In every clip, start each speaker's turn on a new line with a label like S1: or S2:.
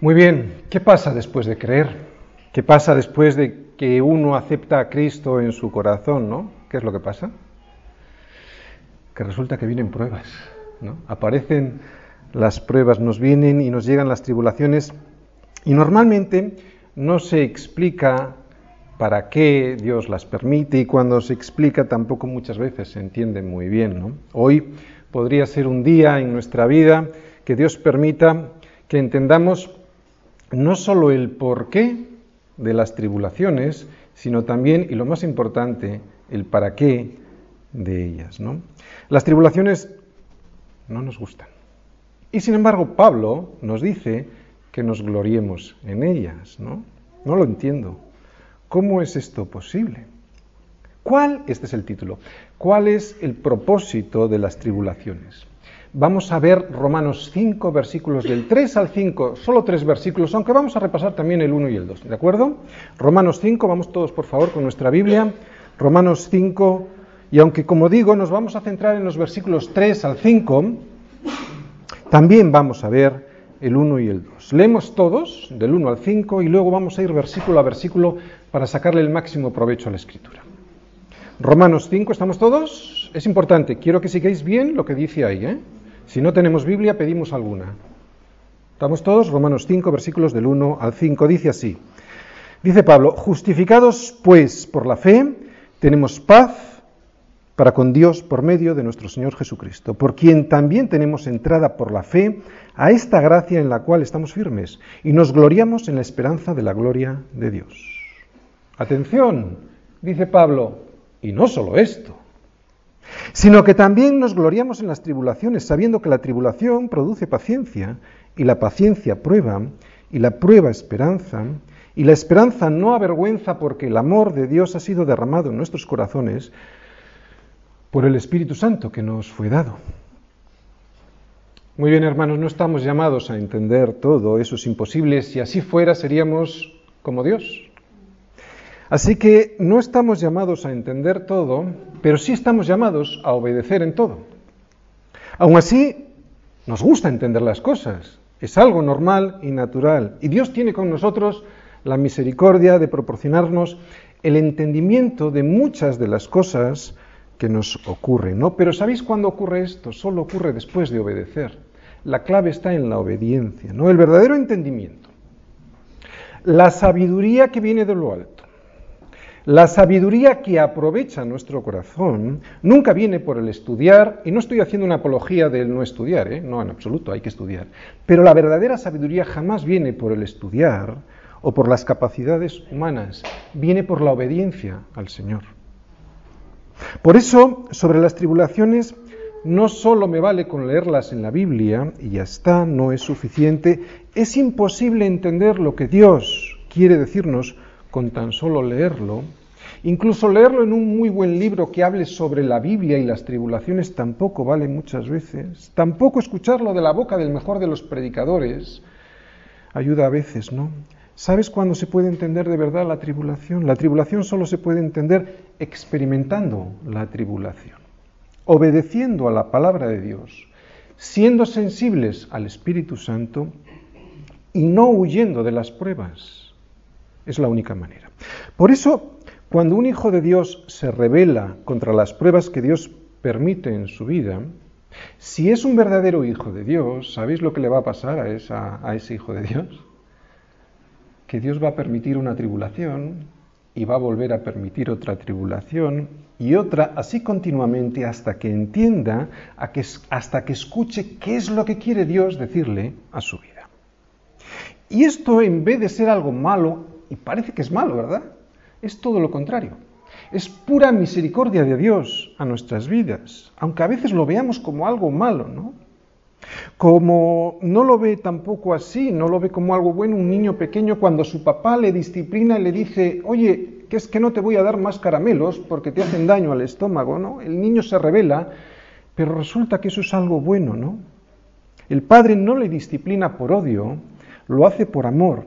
S1: Muy bien, ¿qué pasa después de creer? ¿Qué pasa después de que uno acepta a Cristo en su corazón, ¿no? ¿Qué es lo que pasa? Que resulta que vienen pruebas, ¿no? Aparecen las pruebas, nos vienen y nos llegan las tribulaciones y normalmente no se explica para qué Dios las permite y cuando se explica tampoco muchas veces se entiende muy bien, ¿no? Hoy podría ser un día en nuestra vida que Dios permita que entendamos no solo el porqué de las tribulaciones, sino también, y lo más importante, el para qué de ellas. ¿no? Las tribulaciones no nos gustan. Y sin embargo, Pablo nos dice que nos gloriemos en ellas. ¿no? No lo entiendo. ¿Cómo es esto posible? ¿Cuál, este es el título, cuál es el propósito de las tribulaciones? Vamos a ver Romanos 5, versículos del 3 al 5, solo tres versículos, aunque vamos a repasar también el 1 y el 2, ¿de acuerdo? Romanos 5, vamos todos por favor con nuestra Biblia, Romanos 5, y aunque como digo nos vamos a centrar en los versículos 3 al 5, también vamos a ver el 1 y el 2. Leemos todos, del 1 al 5, y luego vamos a ir versículo a versículo para sacarle el máximo provecho a la escritura. Romanos 5, ¿estamos todos? Es importante, quiero que sigáis bien lo que dice ahí, ¿eh? Si no tenemos Biblia, pedimos alguna. ¿Estamos todos? Romanos 5, versículos del 1 al 5. Dice así. Dice Pablo, justificados pues por la fe, tenemos paz para con Dios por medio de nuestro Señor Jesucristo, por quien también tenemos entrada por la fe a esta gracia en la cual estamos firmes y nos gloriamos en la esperanza de la gloria de Dios. Atención, dice Pablo, y no solo esto sino que también nos gloriamos en las tribulaciones, sabiendo que la tribulación produce paciencia, y la paciencia prueba, y la prueba esperanza, y la esperanza no avergüenza porque el amor de Dios ha sido derramado en nuestros corazones por el Espíritu Santo que nos fue dado. Muy bien, hermanos, no estamos llamados a entender todo, eso es imposible. Si así fuera, seríamos como Dios. Así que no estamos llamados a entender todo, pero sí estamos llamados a obedecer en todo. Aún así, nos gusta entender las cosas, es algo normal y natural. Y Dios tiene con nosotros la misericordia de proporcionarnos el entendimiento de muchas de las cosas que nos ocurren, ¿no? Pero ¿sabéis cuándo ocurre esto? Solo ocurre después de obedecer. La clave está en la obediencia, ¿no? El verdadero entendimiento. La sabiduría que viene de lo alto la sabiduría que aprovecha nuestro corazón nunca viene por el estudiar, y no estoy haciendo una apología del no estudiar, ¿eh? no en absoluto, hay que estudiar, pero la verdadera sabiduría jamás viene por el estudiar o por las capacidades humanas, viene por la obediencia al Señor. Por eso, sobre las tribulaciones, no solo me vale con leerlas en la Biblia y ya está, no es suficiente, es imposible entender lo que Dios quiere decirnos con tan solo leerlo. Incluso leerlo en un muy buen libro que hable sobre la Biblia y las tribulaciones tampoco vale muchas veces. Tampoco escucharlo de la boca del mejor de los predicadores ayuda a veces, ¿no? ¿Sabes cuándo se puede entender de verdad la tribulación? La tribulación solo se puede entender experimentando la tribulación, obedeciendo a la palabra de Dios, siendo sensibles al Espíritu Santo y no huyendo de las pruebas. Es la única manera. Por eso, cuando un hijo de Dios se revela contra las pruebas que Dios permite en su vida, si es un verdadero hijo de Dios, ¿sabéis lo que le va a pasar a, ese hijo de Dios? Que Dios va a permitir una tribulación y va a volver a permitir otra tribulación y otra así continuamente hasta que entienda, hasta que escuche qué es lo que quiere Dios decirle a su vida. Y esto en vez de ser algo malo, y parece que es malo, ¿verdad? Es todo lo contrario. Es pura misericordia de Dios a nuestras vidas, aunque a veces lo veamos como algo malo, ¿no? Como no lo ve tampoco así, no lo ve como algo bueno un niño pequeño cuando su papá le disciplina y le dice, oye, que es que no te voy a dar más caramelos porque te hacen daño al estómago, ¿no? El niño se revela, pero resulta que eso es algo bueno, ¿no? El padre no le disciplina por odio, lo hace por amor.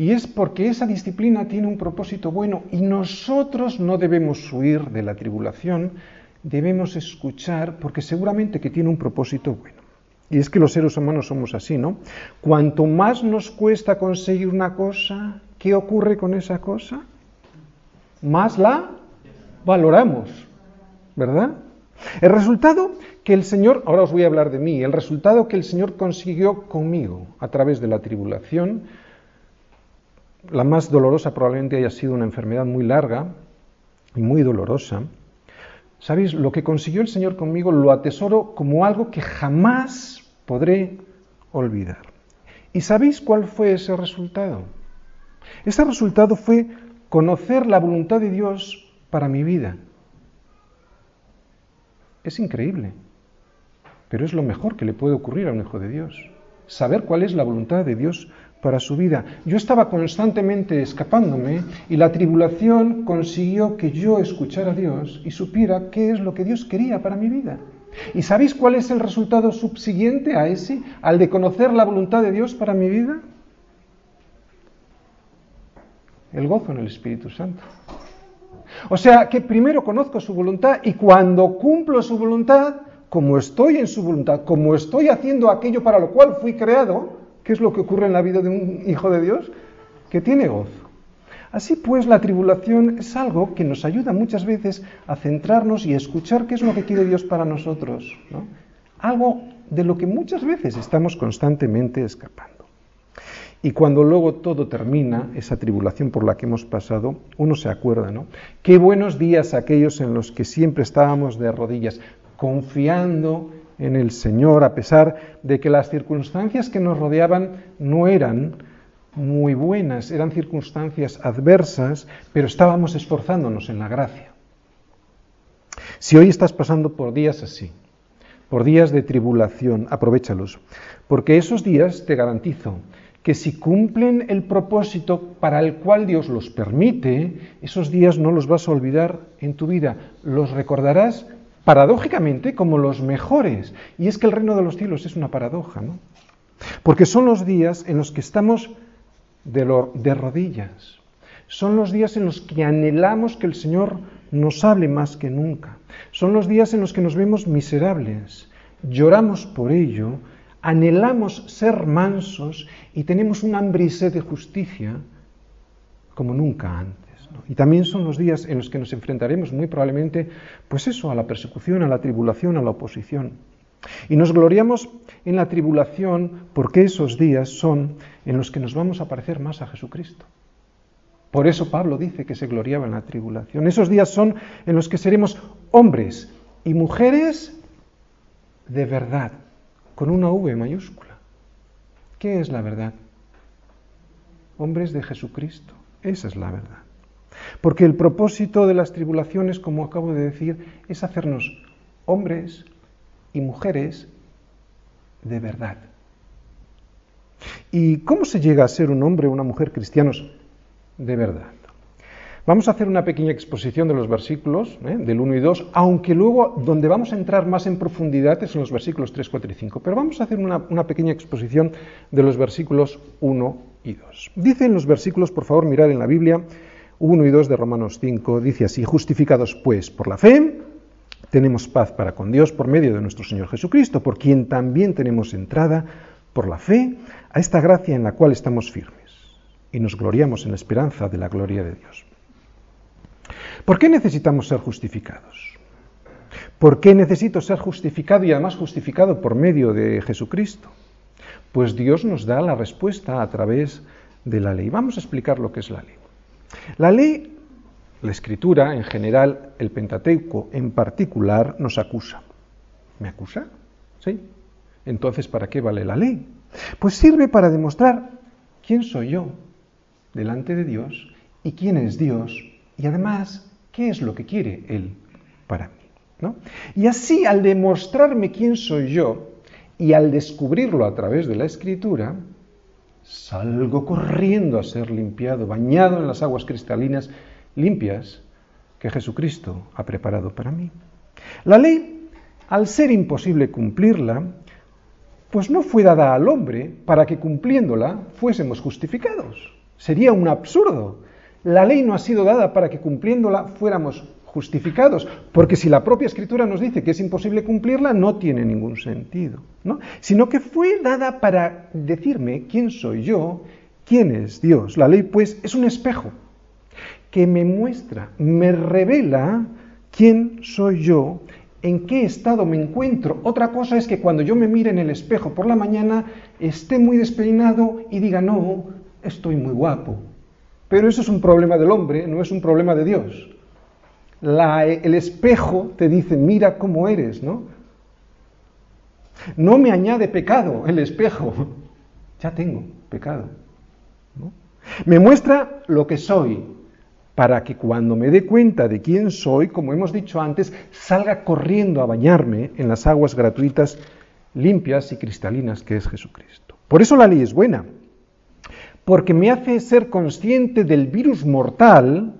S1: Y es porque esa disciplina tiene un propósito bueno y nosotros no debemos huir de la tribulación, debemos escuchar porque seguramente que tiene un propósito bueno. Y es que los seres humanos somos así, ¿no? Cuanto más nos cuesta conseguir una cosa, ¿qué ocurre con esa cosa? Más la valoramos, ¿verdad? El resultado que el Señor, ahora os voy a hablar de mí, el resultado que el Señor consiguió conmigo a través de la tribulación, la más dolorosa probablemente haya sido una enfermedad muy larga y muy dolorosa. ¿Sabéis? Lo que consiguió el Señor conmigo lo atesoro como algo que jamás podré olvidar. ¿Y sabéis cuál fue ese resultado? Ese resultado fue conocer la voluntad de Dios para mi vida. Es increíble, pero es lo mejor que le puede ocurrir a un hijo de Dios. Saber cuál es la voluntad de Dios para su vida. Yo estaba constantemente escapándome y la tribulación consiguió que yo escuchara a Dios y supiera qué es lo que Dios quería para mi vida. ¿Y sabéis cuál es el resultado subsiguiente a ese, al de conocer la voluntad de Dios para mi vida? El gozo en el Espíritu Santo. O sea que primero conozco su voluntad y cuando cumplo su voluntad, como estoy en su voluntad, como estoy haciendo aquello para lo cual fui creado, ¿qué es lo que ocurre en la vida de un hijo de Dios? Que tiene gozo. Así pues, la tribulación es algo que nos ayuda muchas veces a centrarnos y a escuchar qué es lo que quiere Dios para nosotros. Algo de lo que muchas veces estamos constantemente escapando. Y cuando luego todo termina, esa tribulación por la que hemos pasado, uno se acuerda, ¿no? Qué buenos días aquellos en los que siempre estábamos de rodillas, confiando en el Señor, a pesar de que las circunstancias que nos rodeaban no eran muy buenas, eran circunstancias adversas, pero estábamos esforzándonos en la gracia. Si hoy estás pasando por días así, por días de tribulación, aprovechalos, porque esos días te garantizo que si cumplen el propósito para el cual Dios los permite, esos días no los vas a olvidar en tu vida, los recordarás paradójicamente como los mejores. Y es que el reino de los cielos es una paradoja, ¿no? Porque son los días en los que estamos de, rodillas, son los días en los que anhelamos que el Señor nos hable más que nunca, son los días en los que nos vemos miserables, lloramos por ello, anhelamos ser mansos y tenemos un hambre y sed de justicia como nunca antes. Y también son los días en los que nos enfrentaremos muy probablemente, pues eso, a la persecución, a la tribulación, a la oposición. Y nos gloriamos en la tribulación porque esos días son en los que nos vamos a parecer más a Jesucristo. Por eso Pablo dice que se gloriaba en la tribulación. Esos días son en los que seremos hombres y mujeres de verdad, con una V mayúscula. ¿Qué es la verdad? Hombres de Jesucristo. Esa es la verdad. Porque el propósito de las tribulaciones, como acabo de decir, es hacernos hombres y mujeres de verdad. ¿Y cómo se llega a ser un hombre o una mujer cristianos de verdad? Vamos a hacer una pequeña exposición de los versículos ¿eh? del 1 y 2, aunque luego donde vamos a entrar más en profundidad es en los versículos 3, 4 y 5, pero vamos a hacer una, una pequeña exposición de los versículos 1 y 2. Dice en los versículos, por favor, mirar en la Biblia, 1 y 2 de Romanos 5, dice así, justificados pues por la fe, tenemos paz para con Dios por medio de nuestro Señor Jesucristo, por quien también tenemos entrada por la fe a esta gracia en la cual estamos firmes y nos gloriamos en la esperanza de la gloria de Dios. ¿Por qué necesitamos ser justificados? ¿Por qué necesito ser justificado y además justificado por medio de Jesucristo? Pues Dios nos da la respuesta a través de la ley. Vamos a explicar lo que es la ley. La ley, la escritura en general, el Pentateuco en particular, nos acusa. ¿Me acusa? Sí. Entonces, ¿para qué vale la ley? Pues sirve para demostrar quién soy yo delante de Dios y quién es Dios y además qué es lo que quiere Él para mí. ¿no? Y así, al demostrarme quién soy yo y al descubrirlo a través de la escritura, salgo corriendo a ser limpiado, bañado en las aguas cristalinas limpias que Jesucristo ha preparado para mí. La ley, al ser imposible cumplirla, pues no fue dada al hombre para que cumpliéndola fuésemos justificados. Sería un absurdo. La ley no ha sido dada para que cumpliéndola fuéramos justificados, porque si la propia escritura nos dice que es imposible cumplirla, no tiene ningún sentido, ¿no? Sino que fue dada para decirme quién soy yo, quién es Dios. La ley, pues, es un espejo que me muestra, me revela quién soy yo, en qué estado me encuentro. Otra cosa es que cuando yo me mire en el espejo por la mañana, esté muy despeinado y diga, no, estoy muy guapo. Pero eso es un problema del hombre, no es un problema de Dios el espejo te dice, mira cómo eres, ¿no? No me añade pecado el espejo, ya tengo pecado. Me muestra lo que soy, para que cuando me dé cuenta de quién soy, como hemos dicho antes, salga corriendo a bañarme en las aguas gratuitas, limpias y cristalinas que es Jesucristo. Por eso la ley es buena, porque me hace ser consciente del virus mortal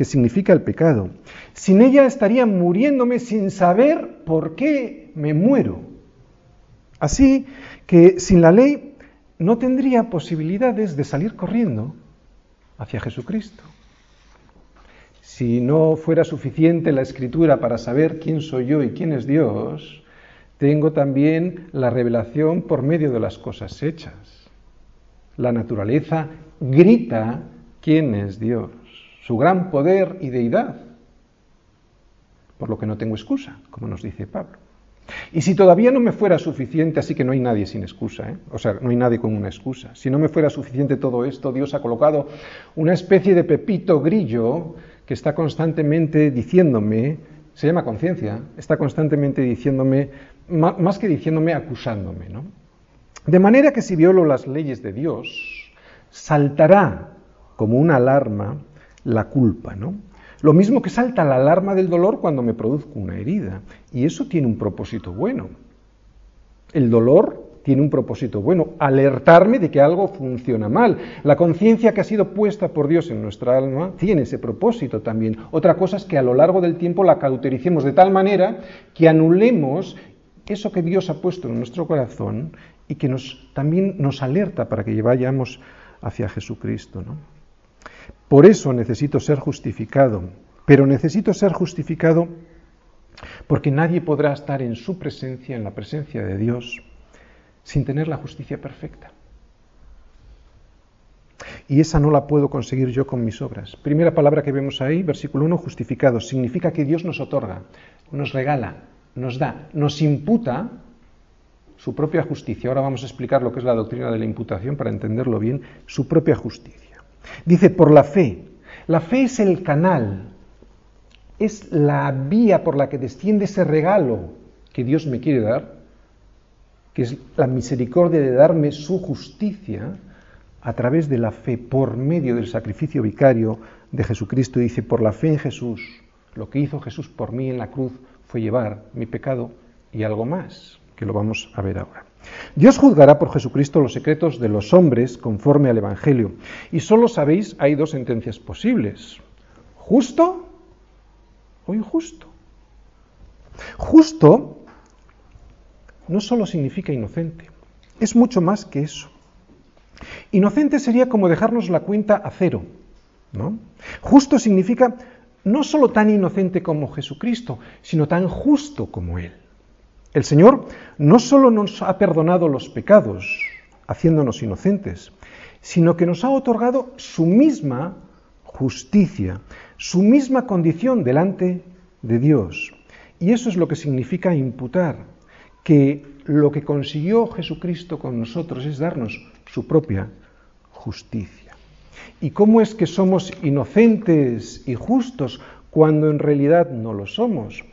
S1: que significa el pecado. Sin ella estaría muriéndome sin saber por qué me muero. Así que sin la ley no tendría posibilidades de salir corriendo hacia Jesucristo. Si no fuera suficiente la escritura para saber quién soy yo y quién es Dios, tengo también la revelación por medio de las cosas hechas. La naturaleza grita quién es Dios su gran poder y deidad, por lo que no tengo excusa, como nos dice Pablo. Y si todavía no me fuera suficiente, así que no hay nadie sin excusa, ¿eh? o sea, no hay nadie con una excusa, si no me fuera suficiente todo esto, Dios ha colocado una especie de pepito grillo que está constantemente diciéndome, se llama conciencia, está constantemente diciéndome, más que diciéndome, acusándome. ¿no? De manera que si violo las leyes de Dios, saltará como una alarma la culpa, ¿no? Lo mismo que salta la alarma del dolor cuando me produzco una herida. Y eso tiene un propósito bueno. El dolor tiene un propósito bueno, alertarme de que algo funciona mal. La conciencia que ha sido puesta por Dios en nuestra alma tiene ese propósito también. Otra cosa es que a lo largo del tiempo la cautericemos de tal manera que anulemos eso que Dios ha puesto en nuestro corazón y que nos, también nos alerta para que vayamos hacia Jesucristo. ¿no? Por eso necesito ser justificado, pero necesito ser justificado porque nadie podrá estar en su presencia, en la presencia de Dios, sin tener la justicia perfecta. Y esa no la puedo conseguir yo con mis obras. Primera palabra que vemos ahí, versículo 1, justificado. Significa que Dios nos otorga, nos regala, nos da, nos imputa su propia justicia. Ahora vamos a explicar lo que es la doctrina de la imputación para entenderlo bien, su propia justicia. Dice, por la fe. La fe es el canal, es la vía por la que desciende ese regalo que Dios me quiere dar, que es la misericordia de darme su justicia a través de la fe, por medio del sacrificio vicario de Jesucristo. Dice, por la fe en Jesús, lo que hizo Jesús por mí en la cruz fue llevar mi pecado y algo más, que lo vamos a ver ahora. Dios juzgará por Jesucristo los secretos de los hombres conforme al Evangelio. Y solo sabéis, hay dos sentencias posibles. ¿Justo o injusto? Justo no solo significa inocente, es mucho más que eso. Inocente sería como dejarnos la cuenta a cero. ¿no? Justo significa no solo tan inocente como Jesucristo, sino tan justo como Él. El Señor no solo nos ha perdonado los pecados, haciéndonos inocentes, sino que nos ha otorgado su misma justicia, su misma condición delante de Dios. Y eso es lo que significa imputar, que lo que consiguió Jesucristo con nosotros es darnos su propia justicia. ¿Y cómo es que somos inocentes y justos cuando en realidad no lo somos?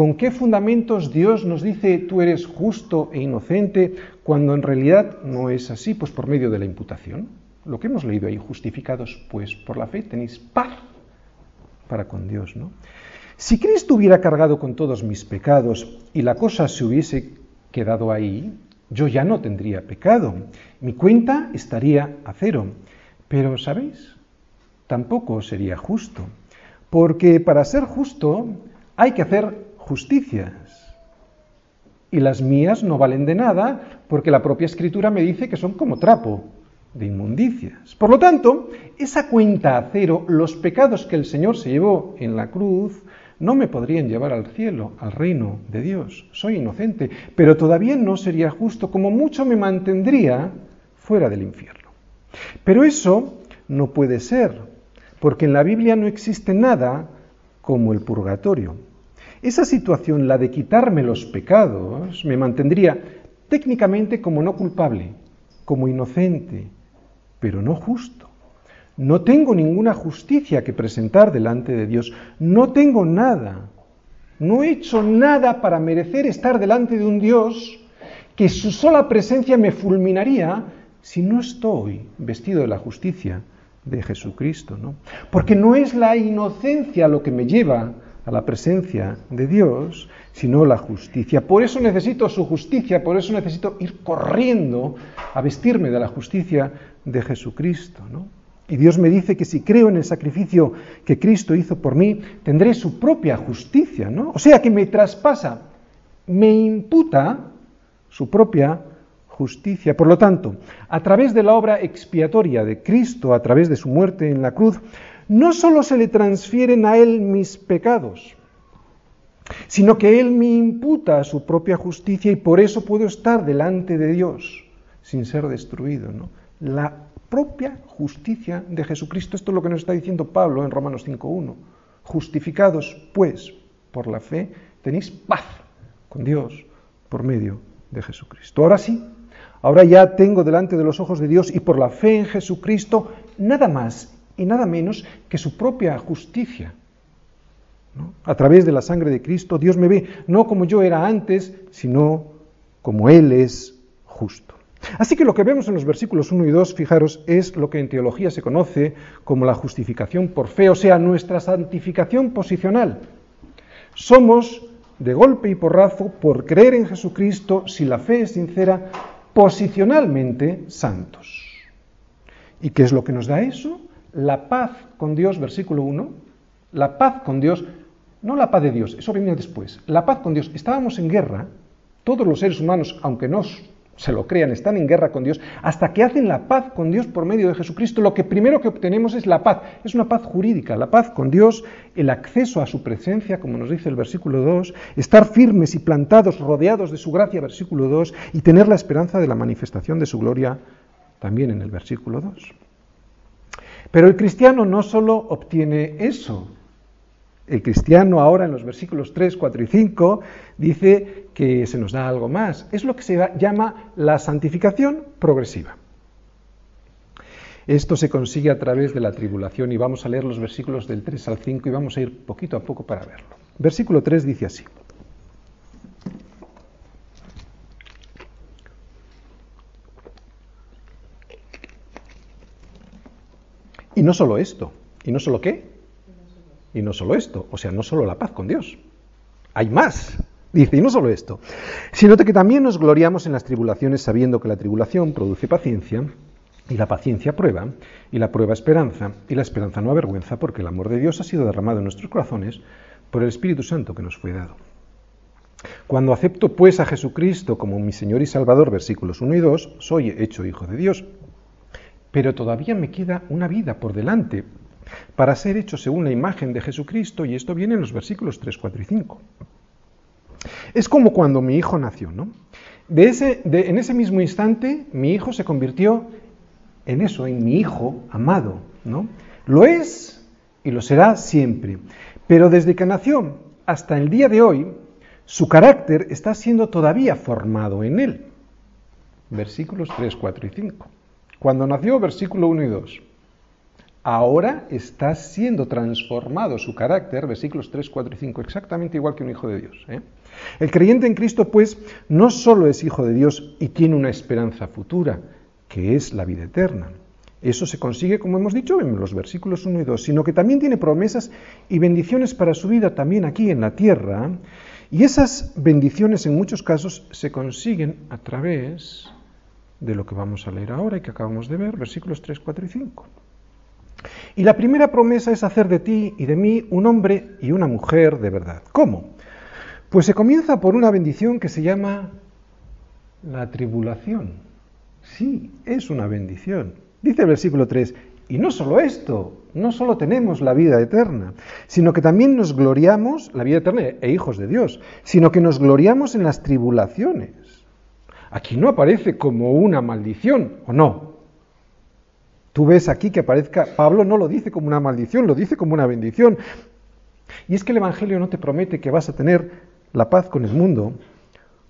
S1: ¿Con qué fundamentos Dios nos dice tú eres justo e inocente cuando en realidad no es así? Pues por medio de la imputación. Lo que hemos leído ahí, justificados pues por la fe, tenéis paz para con Dios, ¿no? Si Cristo hubiera cargado con todos mis pecados y la cosa se hubiese quedado ahí, yo ya no tendría pecado. Mi cuenta estaría a cero. Pero, ¿sabéis? Tampoco sería justo. Porque para ser justo hay que hacer justicias. Y las mías no valen de nada porque la propia escritura me dice que son como trapo. de inmundicias. Por lo tanto, esa cuenta a cero, los pecados que el Señor se llevó en la cruz, no me podrían llevar al cielo, al reino de Dios. Soy inocente, pero todavía no sería justo, como mucho me mantendría fuera del infierno. Pero eso no puede ser, porque en la Biblia no existe nada como el purgatorio. Esa situación, la de quitarme los pecados, me mantendría técnicamente como no culpable, como inocente, pero no justo. No tengo ninguna justicia que presentar delante de Dios. No tengo nada. No he hecho nada para merecer estar delante de un Dios que su sola presencia me fulminaría si no estoy vestido de la justicia de Jesucristo, ¿no? Porque no es la inocencia lo que me lleva a la presencia de Dios, sino la justicia. Por eso necesito su justicia, por eso necesito ir corriendo a vestirme de la justicia de Jesucristo, ¿no? Y Dios me dice que si creo en el sacrificio que Cristo hizo por mí, tendré su propia justicia, ¿no? O sea que me traspasa, me imputa su propia justicia. Por lo tanto, a través de la obra expiatoria de Cristo, a través de su muerte en la cruz, no solo se le transfieren a Él mis pecados, sino que Él me imputa su propia justicia y por eso puedo estar delante de Dios sin ser destruido. La propia justicia de Jesucristo, esto es lo que nos está diciendo Pablo en Romanos 5.1. Justificados, pues, por la fe, tenéis paz con Dios por medio de Jesucristo. Ahora sí, Ahora ya tengo delante de los ojos de Dios y por la fe en Jesucristo nada más y nada menos que su propia justicia. A través de la sangre de Cristo Dios me ve no como yo era antes, sino como Él es justo. Así que lo que vemos en los versículos 1 y 2, fijaros, es lo que en teología se conoce como la justificación por fe, o sea, nuestra santificación posicional. Somos de golpe y porrazo, por creer en Jesucristo, si la fe es sincera, posicionalmente santos. ¿Y qué es lo que nos da eso? La paz con Dios, versículo 1. La paz con Dios, no la paz de Dios, eso viene después. La paz con Dios. Estábamos en guerra, todos los seres humanos, aunque no se lo crean, están en guerra con Dios, hasta que hacen la paz con Dios por medio de Jesucristo, lo que primero que obtenemos es la paz. Es una paz jurídica, la paz con Dios, el acceso a su presencia, como nos dice el versículo 2, estar firmes y plantados, rodeados de su gracia, versículo 2, y tener la esperanza de la manifestación de su gloria, también en el versículo 2. Pero el cristiano no solo obtiene eso, el cristiano ahora en los versículos 3, 4 y 5 dice que se nos da algo más. Es lo que se llama la santificación progresiva. Esto se consigue a través de la tribulación y vamos a leer los versículos del 3 al 5 y vamos a ir poquito a poco para verlo. Versículo 3 dice así. Y no solo esto, y no solo qué, y no solo esto, o sea, no solo la paz con Dios. Hay más. Dice, y no solo esto, sino que también nos gloriamos en las tribulaciones sabiendo que la tribulación produce paciencia, y la paciencia prueba, y la prueba esperanza, y la esperanza no avergüenza, porque el amor de Dios ha sido derramado en nuestros corazones por el Espíritu Santo que nos fue dado. Cuando acepto pues a Jesucristo como mi Señor y Salvador, versículos 1 y 2, soy hecho hijo de Dios. Pero todavía me queda una vida por delante para ser hecho según la imagen de Jesucristo, y esto viene en los versículos 3, 4 y 5. Es como cuando mi hijo nació, ¿no? En ese mismo instante, mi hijo se convirtió en eso, en mi hijo amado, ¿no? Lo es y lo será siempre. Pero desde que nació hasta el día de hoy, su carácter está siendo todavía formado en él. Versículos 3, 4 y 5. Cuando nació, versículo 1 y 2 ahora está siendo transformado su carácter, versículos 3, 4 y 5, exactamente igual que un hijo de Dios. ¿eh? El creyente en Cristo, pues, no solo es hijo de Dios y tiene una esperanza futura, que es la vida eterna. Eso se consigue, como hemos dicho, en los versículos 1 y 2, sino que también tiene promesas y bendiciones para su vida también aquí en la tierra. Y esas bendiciones en muchos casos se consiguen a través de lo que vamos a leer ahora y que acabamos de ver, versículos 3, 4 y 5. Y la primera promesa es hacer de ti y de mí un hombre y una mujer de verdad. ¿Cómo? Pues se comienza por una bendición que se llama la tribulación. Sí, es una bendición. Dice el versículo 3, y no solo esto, no solo tenemos la vida eterna, sino que también nos gloriamos, la vida eterna e hijos de Dios, sino que nos gloriamos en las tribulaciones. Aquí no aparece como una maldición, ¿o no? Tú ves aquí que aparezca, Pablo no lo dice como una maldición, lo dice como una bendición. Y es que el Evangelio no te promete que vas a tener la paz con el mundo,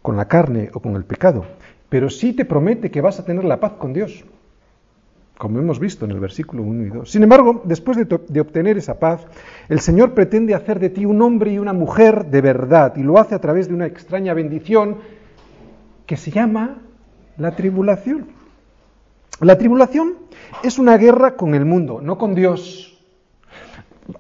S1: con la carne o con el pecado, pero sí te promete que vas a tener la paz con Dios, como hemos visto en el versículo 1 y 2. Sin embargo, después de, de, obtener esa paz, el Señor pretende hacer de ti un hombre y una mujer de verdad, y lo hace a través de una extraña bendición que se llama la tribulación. La tribulación es una guerra con el mundo, no con Dios.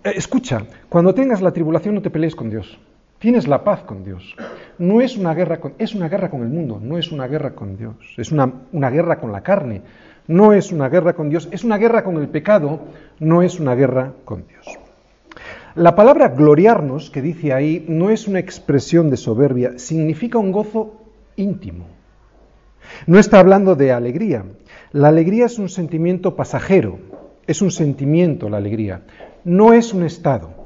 S1: Eh, escucha, cuando tengas la tribulación no te pelees con Dios. Tienes la paz con Dios. No es una guerra con, es una guerra con el mundo, no es una guerra con Dios. Es una, una guerra con la carne, no es una guerra con Dios. Es una guerra con el pecado, no es una guerra con Dios. La palabra gloriarnos, que dice ahí, no es una expresión de soberbia, significa un gozo íntimo. No está hablando de alegría. La alegría es un sentimiento pasajero, es un sentimiento la alegría, no es un estado.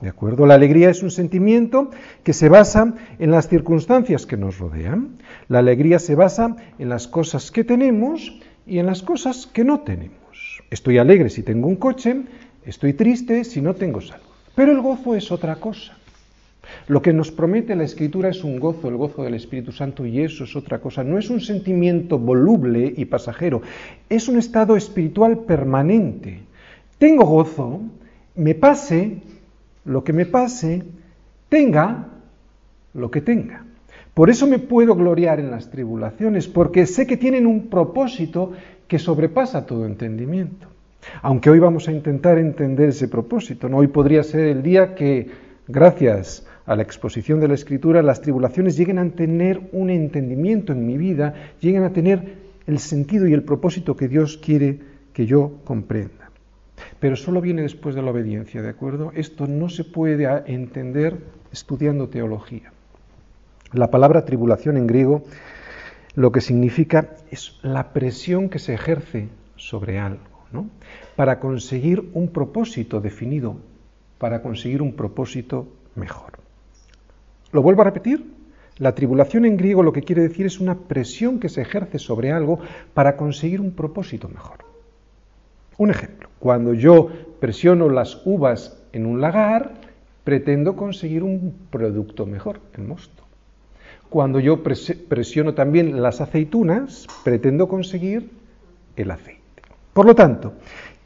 S1: ¿De acuerdo? La alegría es un sentimiento que se basa en las circunstancias que nos rodean. La alegría se basa en las cosas que tenemos y en las cosas que no tenemos. Estoy alegre si tengo un coche, estoy triste si no tengo salud. Pero el gozo es otra cosa. Lo que nos promete la Escritura es un gozo, el gozo del Espíritu Santo, y eso es otra cosa. No es un sentimiento voluble y pasajero, es un estado espiritual permanente. Tengo gozo, me pase lo que me pase, tenga lo que tenga. Por eso me puedo gloriar en las tribulaciones, porque sé que tienen un propósito que sobrepasa todo entendimiento. Aunque hoy vamos a intentar entender ese propósito, ¿no? hoy podría ser el día que, gracias a la exposición de la Escritura, las tribulaciones lleguen a tener un entendimiento en mi vida, lleguen a tener el sentido y el propósito que Dios quiere que yo comprenda. Pero solo viene después de la obediencia, ¿de acuerdo? Esto no se puede entender estudiando teología. La palabra tribulación en griego lo que significa es la presión que se ejerce sobre algo, ¿no? Para conseguir un propósito definido, para conseguir un propósito mejor. Lo vuelvo a repetir. La tribulación en griego lo que quiere decir es una presión que se ejerce sobre algo para conseguir un propósito mejor. Un ejemplo, cuando yo presiono las uvas en un lagar, pretendo conseguir un producto mejor, el mosto. Cuando yo presiono también las aceitunas, pretendo conseguir el aceite. Por lo tanto,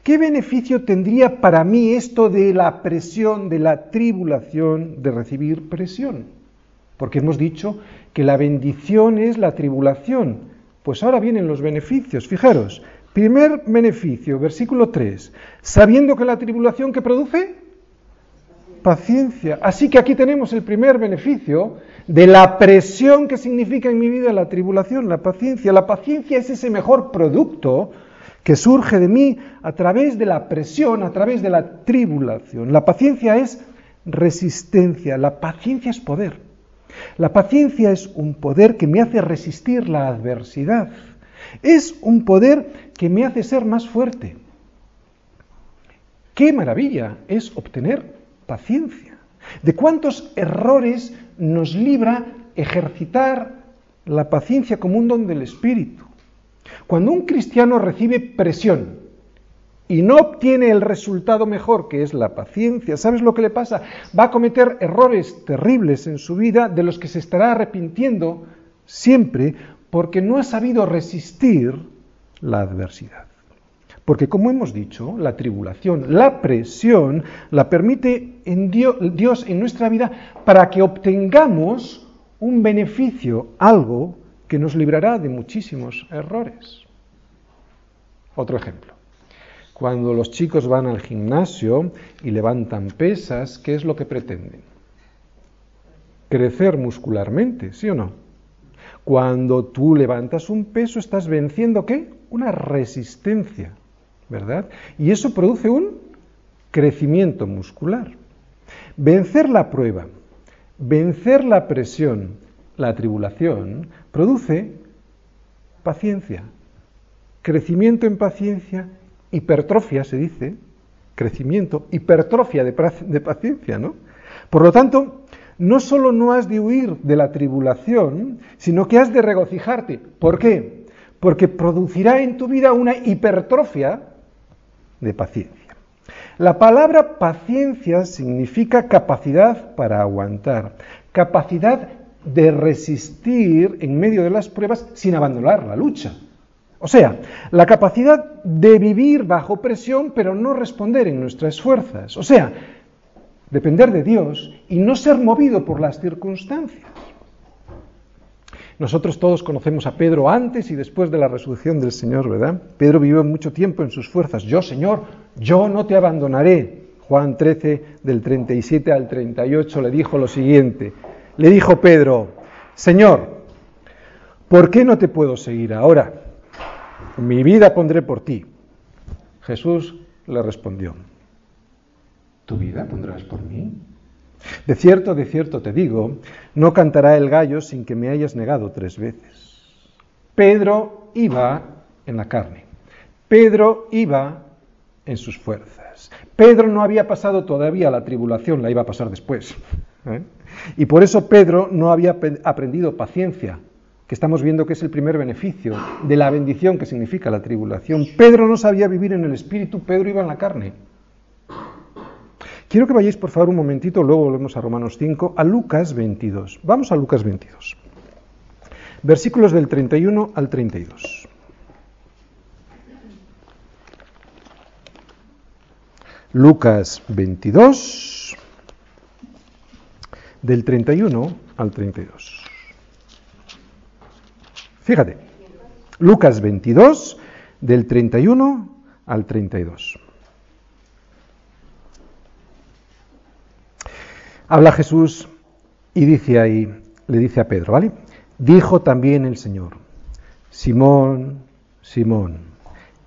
S1: ¿qué beneficio tendría para mí esto de la presión, de la tribulación, de recibir presión? Porque hemos dicho que la bendición es la tribulación. Pues ahora vienen los beneficios. Fijaros, primer beneficio, versículo 3. Sabiendo que la tribulación que produce paciencia. Así que aquí tenemos el primer beneficio de la presión que significa en mi vida la tribulación, la paciencia. La paciencia es ese mejor producto que surge de mí a través de la presión, a través de la tribulación. La paciencia es resistencia, la paciencia es poder. La paciencia es un poder que me hace resistir la adversidad. Es un poder que me hace ser más fuerte. Qué maravilla es obtener paciencia. ¿De cuántos errores nos libra ejercitar la paciencia como un don del Espíritu? Cuando un cristiano recibe presión, y no obtiene el resultado mejor, que es la paciencia, ¿sabes lo que le pasa? Va a cometer errores terribles en su vida de los que se estará arrepintiendo siempre porque no ha sabido resistir la adversidad. Porque como hemos dicho, la tribulación, la presión, la permite Dios, en nuestra vida para que obtengamos un beneficio, algo que nos librará de muchísimos errores. Otro ejemplo. Cuando los chicos van al gimnasio y levantan pesas, ¿qué es lo que pretenden? Crecer muscularmente, ¿sí o no? Cuando tú levantas un peso, estás venciendo qué? Una resistencia, ¿verdad? Y eso produce un crecimiento muscular. Vencer la prueba, vencer la presión, la tribulación, produce paciencia, crecimiento en paciencia, hipertrofia se dice, crecimiento, hipertrofia de, paciencia, ¿no? Por lo tanto, no solo no has de huir de la tribulación, sino que has de regocijarte. ¿Por qué? Porque producirá en tu vida una hipertrofia de paciencia. La palabra paciencia significa capacidad para aguantar, capacidad de resistir en medio de las pruebas sin abandonar la lucha. O sea, la capacidad de vivir bajo presión pero no responder en nuestras fuerzas. O sea, depender de Dios y no ser movido por las circunstancias. Nosotros todos conocemos a Pedro antes y después de la resurrección del Señor, ¿verdad? Pedro vivió mucho tiempo en sus fuerzas. Yo, Señor, yo no te abandonaré. Juan 13, del 37 al 38, le dijo lo siguiente. Le dijo Pedro, Señor, ¿por qué no te puedo seguir ahora? Mi vida pondré por ti. Jesús le respondió, ¿tu vida pondrás por mí? De cierto, de cierto te digo, no cantará el gallo sin que me hayas negado tres veces. Pedro iba en la carne. Pedro iba en sus fuerzas. Pedro no había pasado todavía la tribulación, la iba a pasar después. ¿eh? Y por eso Pedro no había aprendido paciencia, que estamos viendo que es el primer beneficio de la bendición que significa la tribulación. Pedro no sabía vivir en el espíritu, Pedro iba en la carne. Quiero que vayáis por favor un momentito, luego volvemos a Romanos 5, a Lucas 22. Vamos a Lucas 22. Versículos del 31 al 32. Lucas 22, del 31 al 32. Fíjate, Lucas 22, del 31 al 32. Habla Jesús y dice ahí, le dice a Pedro, ¿vale? Dijo también el Señor, Simón, Simón,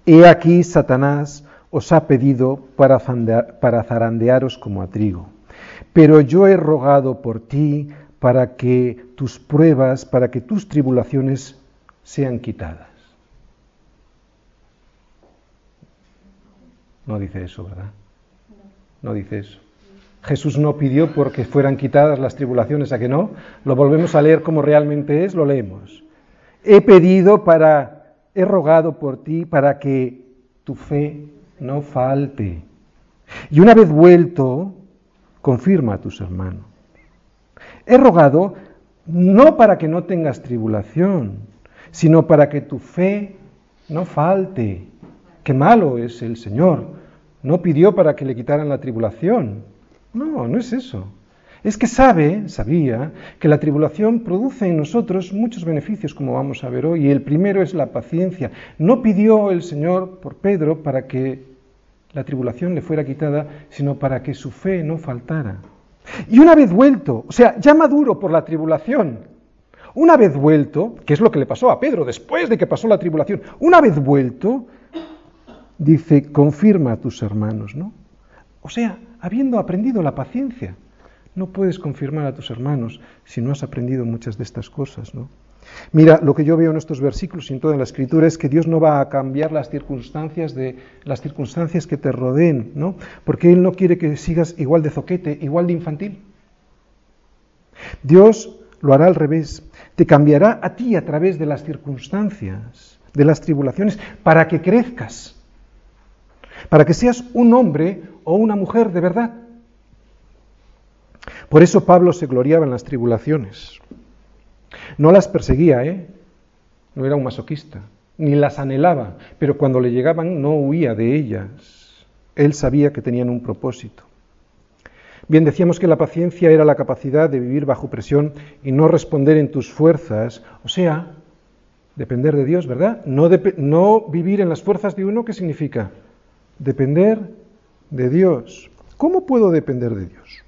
S1: he aquí Satanás os ha pedido para, para zarandearos como a trigo, pero yo he rogado por ti para que tus pruebas, para que tus tribulaciones sean quitadas. No dice eso, ¿verdad? No dice eso. Jesús no pidió porque fueran quitadas las tribulaciones, ¿a que no? Lo volvemos a leer como realmente es, lo leemos. He pedido para, he rogado por ti para que tu fe no falte. Y una vez vuelto, confirma a tus hermanos. He rogado no para que no tengas tribulación, sino para que tu fe no falte. Qué malo es el Señor. No pidió para que le quitaran la tribulación, no, no es eso. Es que sabe, sabía, que la tribulación produce en nosotros muchos beneficios, como vamos a ver hoy, y el primero es la paciencia. No pidió el Señor por Pedro para que la tribulación le fuera quitada, sino para que su fe no faltara. Y una vez vuelto, o sea, ya maduro por la tribulación, una vez vuelto, que es lo que le pasó a Pedro después de que pasó la tribulación, una vez vuelto, dice, confirma a tus hermanos, ¿no? O sea, habiendo aprendido la paciencia. No puedes confirmar a tus hermanos si no has aprendido muchas de estas cosas, ¿no? Mira, lo que yo veo en estos versículos y en toda la escritura es que Dios no va a cambiar las circunstancias de las circunstancias que te rodeen, ¿no? Porque él no quiere que sigas igual de zoquete, igual de infantil. Dios lo hará al revés, te cambiará a ti a través de las circunstancias, de las tribulaciones, para que crezcas, para que seas un hombre o una mujer de verdad. Por eso Pablo se gloriaba en las tribulaciones. No las perseguía, ¿eh? No era un masoquista, ni las anhelaba, pero cuando le llegaban no huía de ellas. Él sabía que tenían un propósito. Bien, decíamos que la paciencia era la capacidad de vivir bajo presión y no responder en tus fuerzas, o sea, depender de Dios, ¿verdad? No, no vivir en las fuerzas de uno, ¿qué significa? Depender de Dios. ¿Cómo puedo depender de Dios?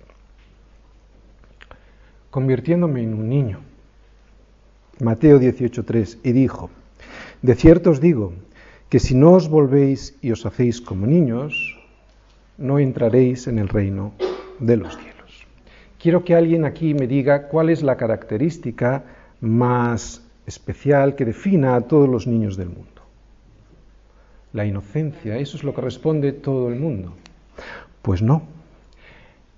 S1: Convirtiéndome en un niño. Mateo 18.3, y dijo, de cierto os digo, que si no os volvéis y os hacéis como niños, no entraréis en el reino de los cielos. Quiero que alguien aquí me diga cuál es la característica más especial que defina a todos los niños del mundo. la inocencia, eso es lo que responde todo el mundo. Pues no,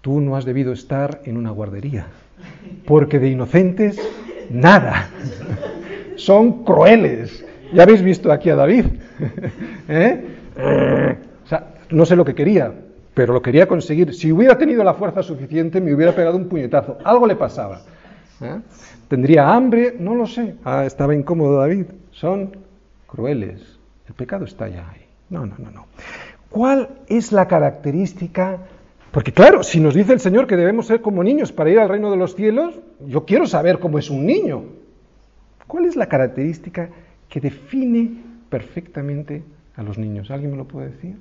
S1: tú no has debido estar en una guardería, porque de inocentes nada. Son crueles. Ya habéis visto aquí a David. ¿Eh? O sea, no sé lo que quería, pero lo quería conseguir. Si hubiera tenido la fuerza suficiente, me hubiera pegado un puñetazo. Algo le pasaba. ¿Eh? ¿Tendría hambre? No lo sé. Ah, estaba incómodo David. Son crueles. El pecado está ya ahí. No, no, no, no. ¿Cuál es la característica? Porque claro, si nos dice el Señor que debemos ser como niños para ir al reino de los cielos, yo quiero saber cómo es un niño. ¿Cuál es la característica que define perfectamente a los niños? ¿Alguien me lo puede decir?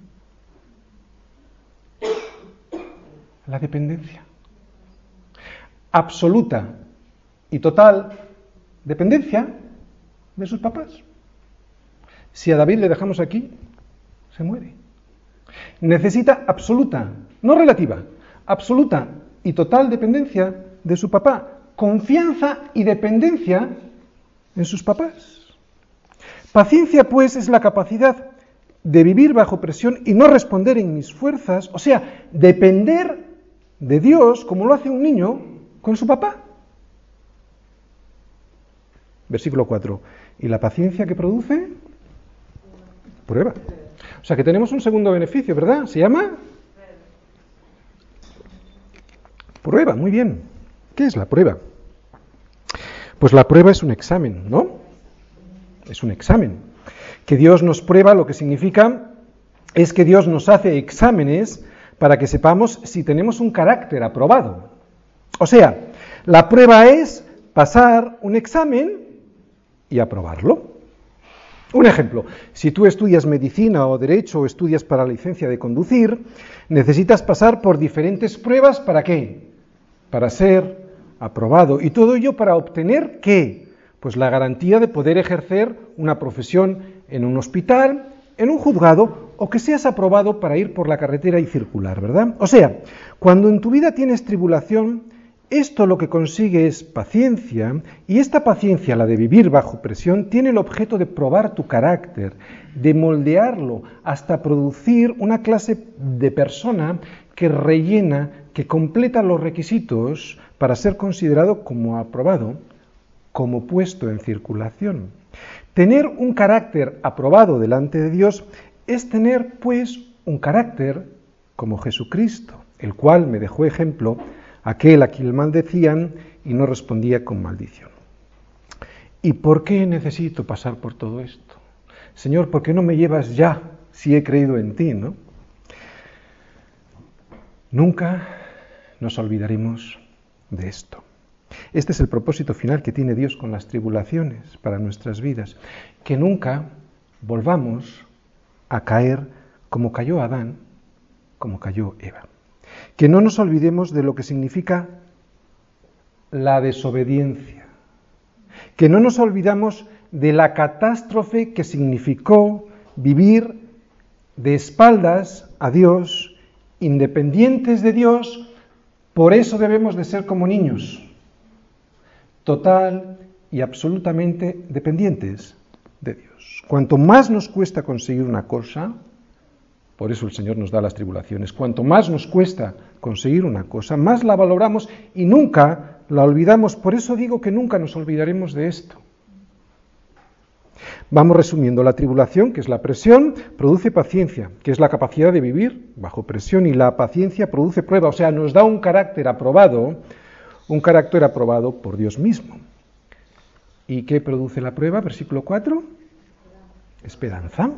S1: La dependencia. Absoluta y total dependencia de sus papás. Si a David le dejamos aquí, se muere. Necesita absoluta, no relativa, absoluta y total dependencia de su papá. Confianza y dependencia en sus papás. Paciencia, pues, es la capacidad de vivir bajo presión y no responder en mis fuerzas, o sea, depender de Dios como lo hace un niño con su papá. Versículo 4. ¿Y la paciencia que produce? Prueba. O sea que tenemos un segundo beneficio, ¿verdad? ¿Se llama? Prueba, muy bien. ¿Qué es la prueba? Pues la prueba es un examen, ¿no? Es un examen. Que Dios nos prueba lo que significa es que Dios nos hace exámenes para que sepamos si tenemos un carácter aprobado. O sea, la prueba es pasar un examen y aprobarlo. Un ejemplo, si tú estudias medicina o derecho o estudias para la licencia de conducir, necesitas pasar por diferentes pruebas para qué? Para ser aprobado. Y todo ello para obtener qué? Pues la garantía de poder ejercer una profesión en un hospital, en un juzgado o que seas aprobado para ir por la carretera y circular, ¿verdad? O sea, cuando en tu vida tienes tribulación, esto lo que consigue es paciencia y esta paciencia, la de vivir bajo presión, tiene el objeto de probar tu carácter, de moldearlo hasta producir una clase de persona que rellena, que completa los requisitos para ser considerado como aprobado, como puesto en circulación. Tener un carácter aprobado delante de Dios es tener, pues, un carácter como Jesucristo, el cual me dejó ejemplo aquel a quien maldecían y no respondía con maldición. ¿Y por qué necesito pasar por todo esto? Señor, ¿por qué no me llevas ya si he creído en ti? Nunca nos olvidaremos de esto. Este es el propósito final que tiene Dios con las tribulaciones para nuestras vidas, que nunca volvamos a caer como cayó Adán, como cayó Eva. Que no nos olvidemos de lo que significa la desobediencia. Que no nos olvidamos de la catástrofe que significó vivir de espaldas a Dios, independientes de Dios, por eso debemos de ser como niños, total y absolutamente dependientes de Dios. Cuanto más nos cuesta conseguir una cosa, por eso el Señor nos da las tribulaciones. Cuanto más nos cuesta conseguir una cosa, más la valoramos y nunca la olvidamos. Por eso digo que nunca nos olvidaremos de esto. Vamos resumiendo, la tribulación, que es la presión, produce paciencia, que es la capacidad de vivir bajo presión, y la paciencia produce prueba, o sea, nos da un carácter aprobado, un carácter aprobado por Dios mismo. ¿Y qué produce la prueba? Versículo 4. Esperanza.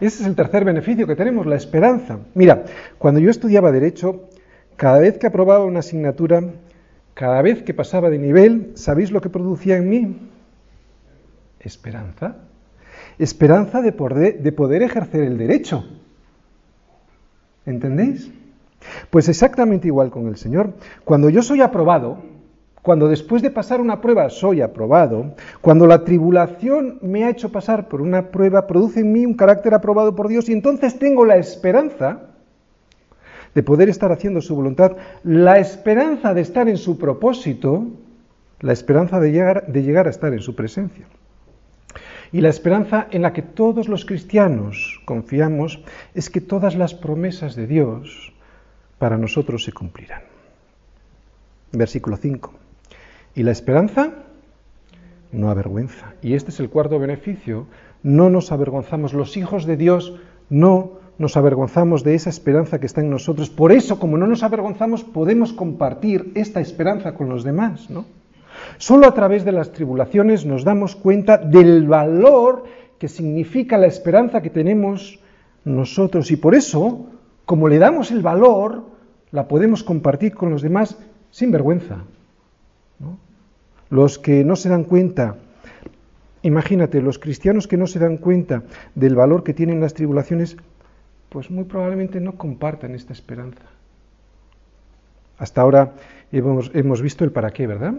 S1: Ese es el tercer beneficio que tenemos, la esperanza. Mira, cuando yo estudiaba derecho, cada vez que aprobaba una asignatura, cada vez que pasaba de nivel, ¿sabéis lo que producía en mí? Esperanza. Esperanza de poder, de poder ejercer el derecho. ¿Entendéis? Pues exactamente igual con el Señor. Cuando yo soy aprobado, cuando después de pasar una prueba soy aprobado, cuando la tribulación me ha hecho pasar por una prueba, produce en mí un carácter aprobado por Dios y entonces tengo la esperanza de poder estar haciendo su voluntad, la esperanza de estar en su propósito, la esperanza de llegar, a estar en su presencia. Y la esperanza en la que todos los cristianos confiamos es que todas las promesas de Dios para nosotros se cumplirán. Versículo 5. Y la esperanza no avergüenza. Y este es el cuarto beneficio. No nos avergonzamos. Los hijos de Dios no nos avergonzamos de esa esperanza que está en nosotros. Por eso, como no nos avergonzamos, podemos compartir esta esperanza con los demás, ¿no? Solo a través de las tribulaciones nos damos cuenta del valor que significa la esperanza que tenemos nosotros y por eso, como le damos el valor, la podemos compartir con los demás sin vergüenza. Los que no se dan cuenta, imagínate, los cristianos que no se dan cuenta del valor que tienen las tribulaciones, pues muy probablemente no compartan esta esperanza. Hasta ahora hemos, hemos visto el para qué, ¿verdad?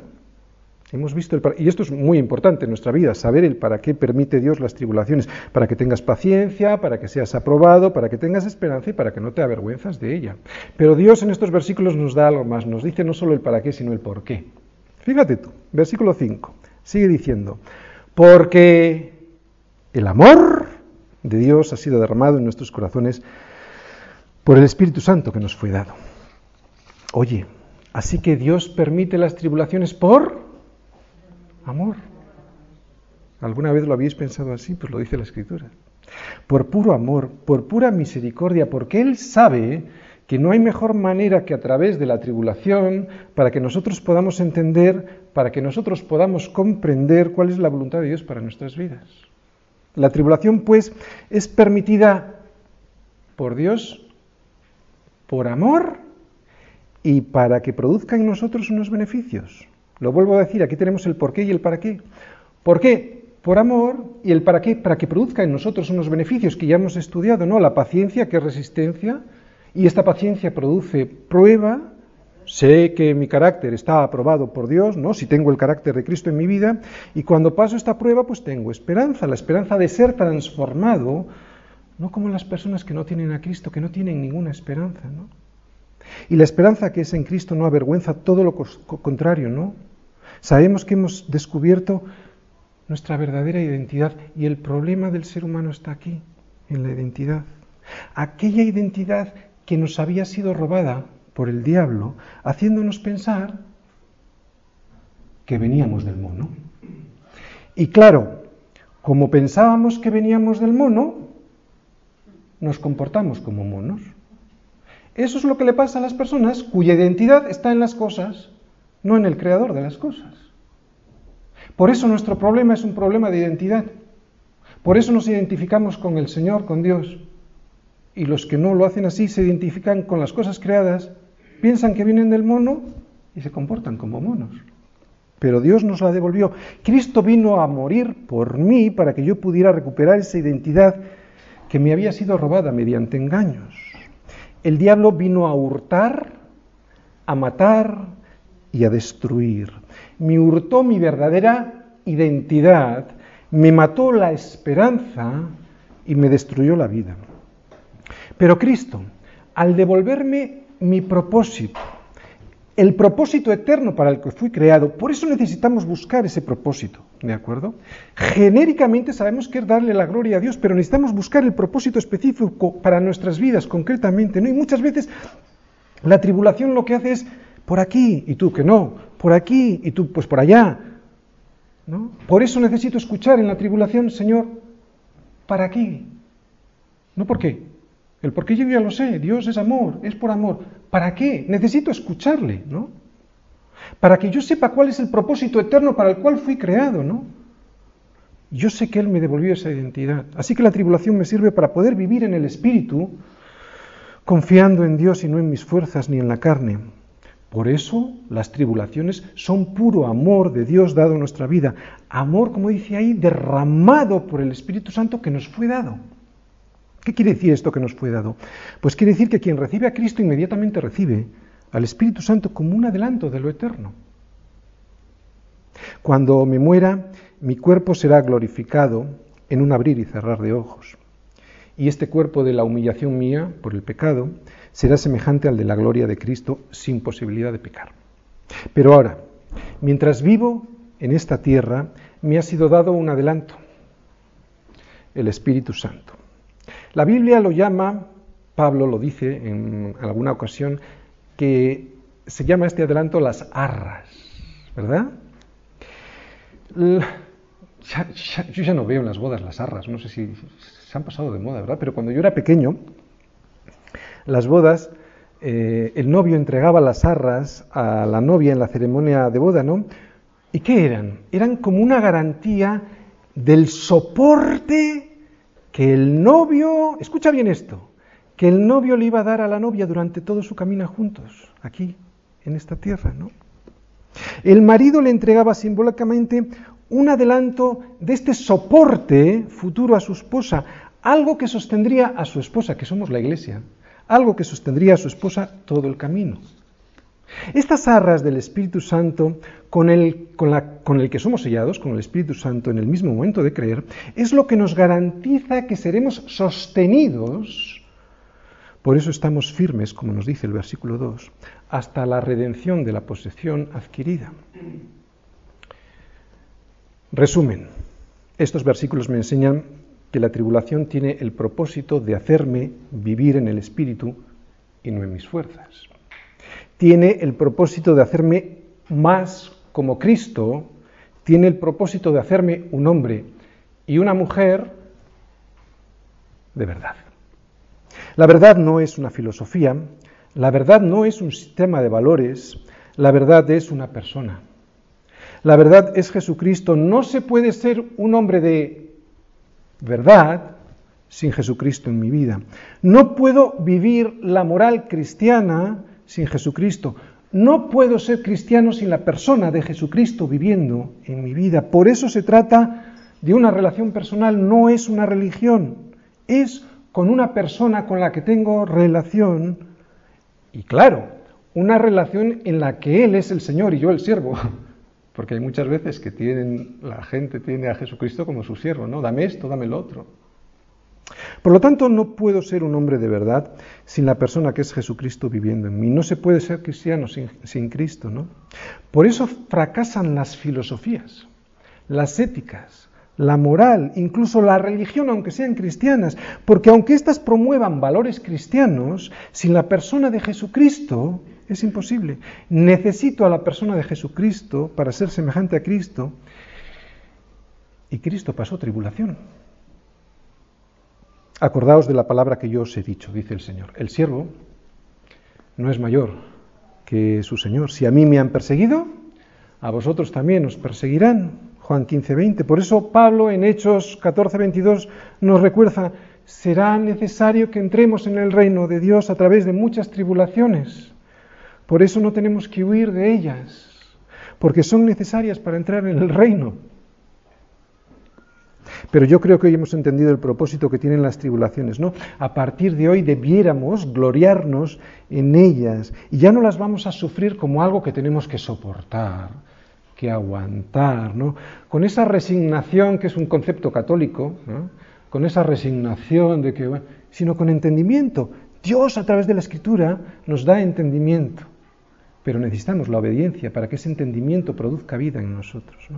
S1: Hemos visto el para, y esto es muy importante en nuestra vida, saber el para qué permite Dios las tribulaciones, para que tengas paciencia, para que seas aprobado, para que tengas esperanza y para que no te avergüenzas de ella. Pero Dios en estos versículos nos da algo más, nos dice no solo el para qué, sino el por qué. Fíjate tú, versículo 5, sigue diciendo, porque el amor de Dios ha sido derramado en nuestros corazones por el Espíritu Santo que nos fue dado. Oye, así que Dios permite las tribulaciones por amor. ¿Alguna vez lo habéis pensado así? Pues lo dice la Escritura. Por puro amor, por pura misericordia, porque Él sabe que no hay mejor manera que a través de la tribulación para que nosotros podamos entender, para que nosotros podamos comprender cuál es la voluntad de Dios para nuestras vidas. La tribulación, pues, es permitida por Dios, por amor y para que produzca en nosotros unos beneficios. Lo vuelvo a decir, aquí tenemos el por qué y el para qué. ¿Por qué? Por amor y el para qué, para que produzca en nosotros unos beneficios que ya hemos estudiado, ¿no? La paciencia, que es resistencia, y esta paciencia produce prueba, Sé que mi carácter está aprobado por Dios, ¿no? Si tengo el carácter de Cristo en mi vida, y cuando paso esta prueba, pues tengo esperanza, la esperanza de ser transformado, no como las personas que no tienen a Cristo, que no tienen ninguna esperanza, ¿no? Y la esperanza que es en Cristo no avergüenza todo lo contrario, ¿no? Sabemos que hemos descubierto nuestra verdadera identidad y el problema del ser humano está aquí, en la identidad. Aquella identidad que nos había sido robada por el diablo, haciéndonos pensar que veníamos del mono. Y claro, como pensábamos que veníamos del mono, nos comportamos como monos. Eso es lo que le pasa a las personas cuya identidad está en las cosas, no en el creador de las cosas. Por eso nuestro problema es un problema de identidad. Por eso nos identificamos con el Señor, con Dios. Y los que no lo hacen así se identifican con las cosas creadas piensan que vienen del mono y se comportan como monos. Pero Dios nos la devolvió. Cristo vino a morir por mí para que yo pudiera recuperar esa identidad que me había sido robada mediante engaños. El diablo vino a hurtar, a matar y a destruir. Me hurtó mi verdadera identidad, me mató la esperanza y me destruyó la vida. Pero Cristo, al devolverme mi propósito, el propósito eterno para el que fui creado. Por eso necesitamos buscar ese propósito, ¿de acuerdo? Genéricamente sabemos que es darle la gloria a Dios, pero necesitamos buscar el propósito específico para nuestras vidas concretamente, ¿no? Y muchas veces la tribulación lo que hace es por aquí y tú que no, por aquí y tú pues por allá, ¿no? Por eso necesito escuchar en la tribulación, Señor, ¿para qué? No por qué, el por qué yo ya lo sé, Dios es amor, es por amor. ¿Para qué? Necesito escucharle, ¿no? Para que yo sepa cuál es el propósito eterno para el cual fui creado, ¿no? Yo sé que Él me devolvió esa identidad. Así que la tribulación me sirve para poder vivir en el Espíritu, confiando en Dios y no en mis fuerzas ni en la carne. Por eso las tribulaciones son puro amor de Dios dado en nuestra vida. Amor, como dice ahí, derramado por el Espíritu Santo que nos fue dado. ¿Qué quiere decir esto que nos fue dado? Pues quiere decir que quien recibe a Cristo inmediatamente recibe al Espíritu Santo como un adelanto de lo eterno. Cuando me muera, mi cuerpo será glorificado en un abrir y cerrar de ojos. Y este cuerpo de la humillación mía por el pecado será semejante al de la gloria de Cristo sin posibilidad de pecar. Pero ahora, mientras vivo en esta tierra, me ha sido dado un adelanto el Espíritu Santo. La Biblia lo llama, Pablo lo dice en alguna ocasión, que se llama este adelanto las arras, ¿verdad? yo ya no veo en las bodas las arras, no sé si se han pasado de moda, ¿verdad? Pero cuando yo era pequeño, las bodas, eh, el novio entregaba las arras a la novia en la ceremonia de boda, ¿no? ¿Y qué eran? Eran como una garantía del soporte que el novio, escucha bien esto, que el novio le iba a dar a la novia durante todo su camino juntos, aquí, en esta tierra, ¿no? El marido le entregaba simbólicamente un adelanto de este soporte futuro a su esposa, algo que sostendría a su esposa, que somos la iglesia, algo que sostendría a su esposa todo el camino. Estas arras del Espíritu Santo, con el, que somos sellados, con el Espíritu Santo en el mismo momento de creer, es lo que nos garantiza que seremos sostenidos. Por eso estamos firmes, como nos dice el versículo 2, hasta la redención de la posesión adquirida. Resumen, estos versículos me enseñan que la tribulación tiene el propósito de hacerme vivir en el Espíritu y no en mis fuerzas. Tiene el propósito de hacerme más como Cristo, tiene el propósito de hacerme un hombre y una mujer de verdad. La verdad no es una filosofía, la verdad no es un sistema de valores, la verdad es una persona. La verdad es Jesucristo. No se puede ser un hombre de verdad sin Jesucristo en mi vida. No puedo vivir la moral cristiana sin Jesucristo. No puedo ser cristiano sin la persona de Jesucristo viviendo en mi vida. Por eso se trata de una relación personal, no es una religión, es con una persona con la que tengo relación y claro, una relación en la que Él es el Señor y yo el siervo. Porque hay muchas veces que tienen, la gente tiene a Jesucristo como su siervo, ¿no? Dame esto, dame lo otro. Por lo tanto, no puedo ser un hombre de verdad sin la persona que es Jesucristo viviendo en mí. No se puede ser cristiano sin, Cristo, ¿no? Por eso fracasan las filosofías, las éticas, la moral, incluso la religión, aunque sean cristianas, porque aunque éstas promuevan valores cristianos, sin la persona de Jesucristo, es imposible. Necesito a la persona de Jesucristo para ser semejante a Cristo. Y Cristo pasó tribulación. Acordaos de la palabra que yo os he dicho, dice el Señor. El siervo no es mayor que su Señor. Si a mí me han perseguido, a vosotros también os perseguirán. Juan 15, 20. Por eso Pablo en Hechos 14, 22 nos recuerda, será necesario que entremos en el reino de Dios a través de muchas tribulaciones. Por eso no tenemos que huir de ellas, porque son necesarias para entrar en el reino. Pero yo creo que hoy hemos entendido el propósito que tienen las tribulaciones, ¿no? A partir de hoy debiéramos gloriarnos en ellas y ya no las vamos a sufrir como algo que tenemos que soportar, que aguantar, ¿no? Con esa resignación que es un concepto católico, ¿no? Con esa resignación de que, sino con entendimiento. Dios a través de la Escritura nos da entendimiento pero necesitamos la obediencia para que ese entendimiento produzca vida en nosotros.